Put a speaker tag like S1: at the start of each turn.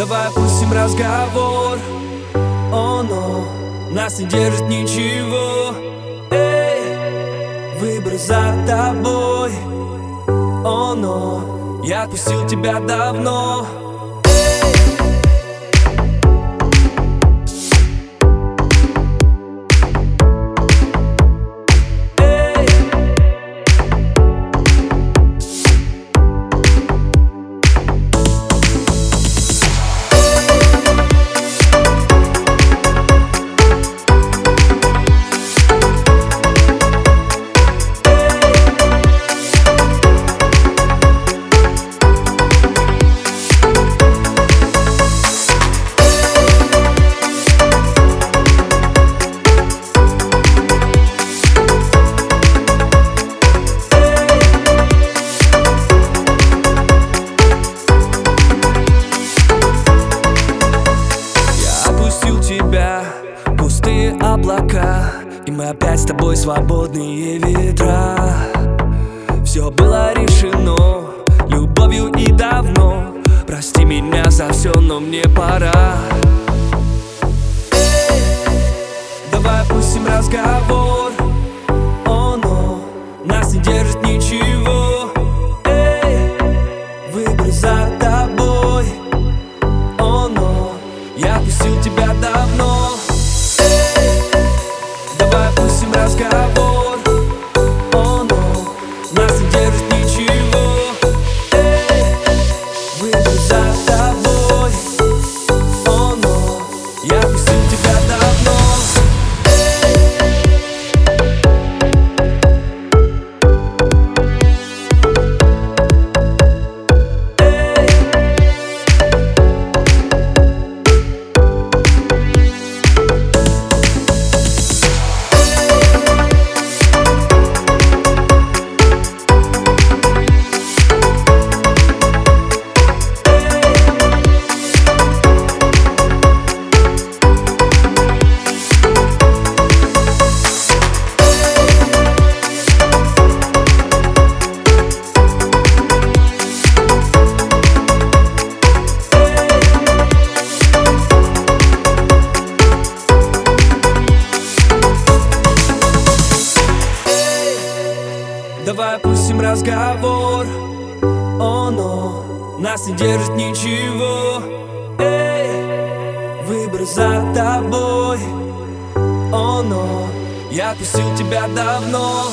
S1: Давай опустим разговор. Оно нас не держит ничего. Эй, выбор за тобой. Оно, я отпустил тебя давно И мы опять с тобой свободные ветра. Все было решено любовью и давно. Прости меня за все, но мне пора Давай опустим разговор. Оно нас не держит ничего. Эй, выбор за тобой. Оно, я отпустил тебя давно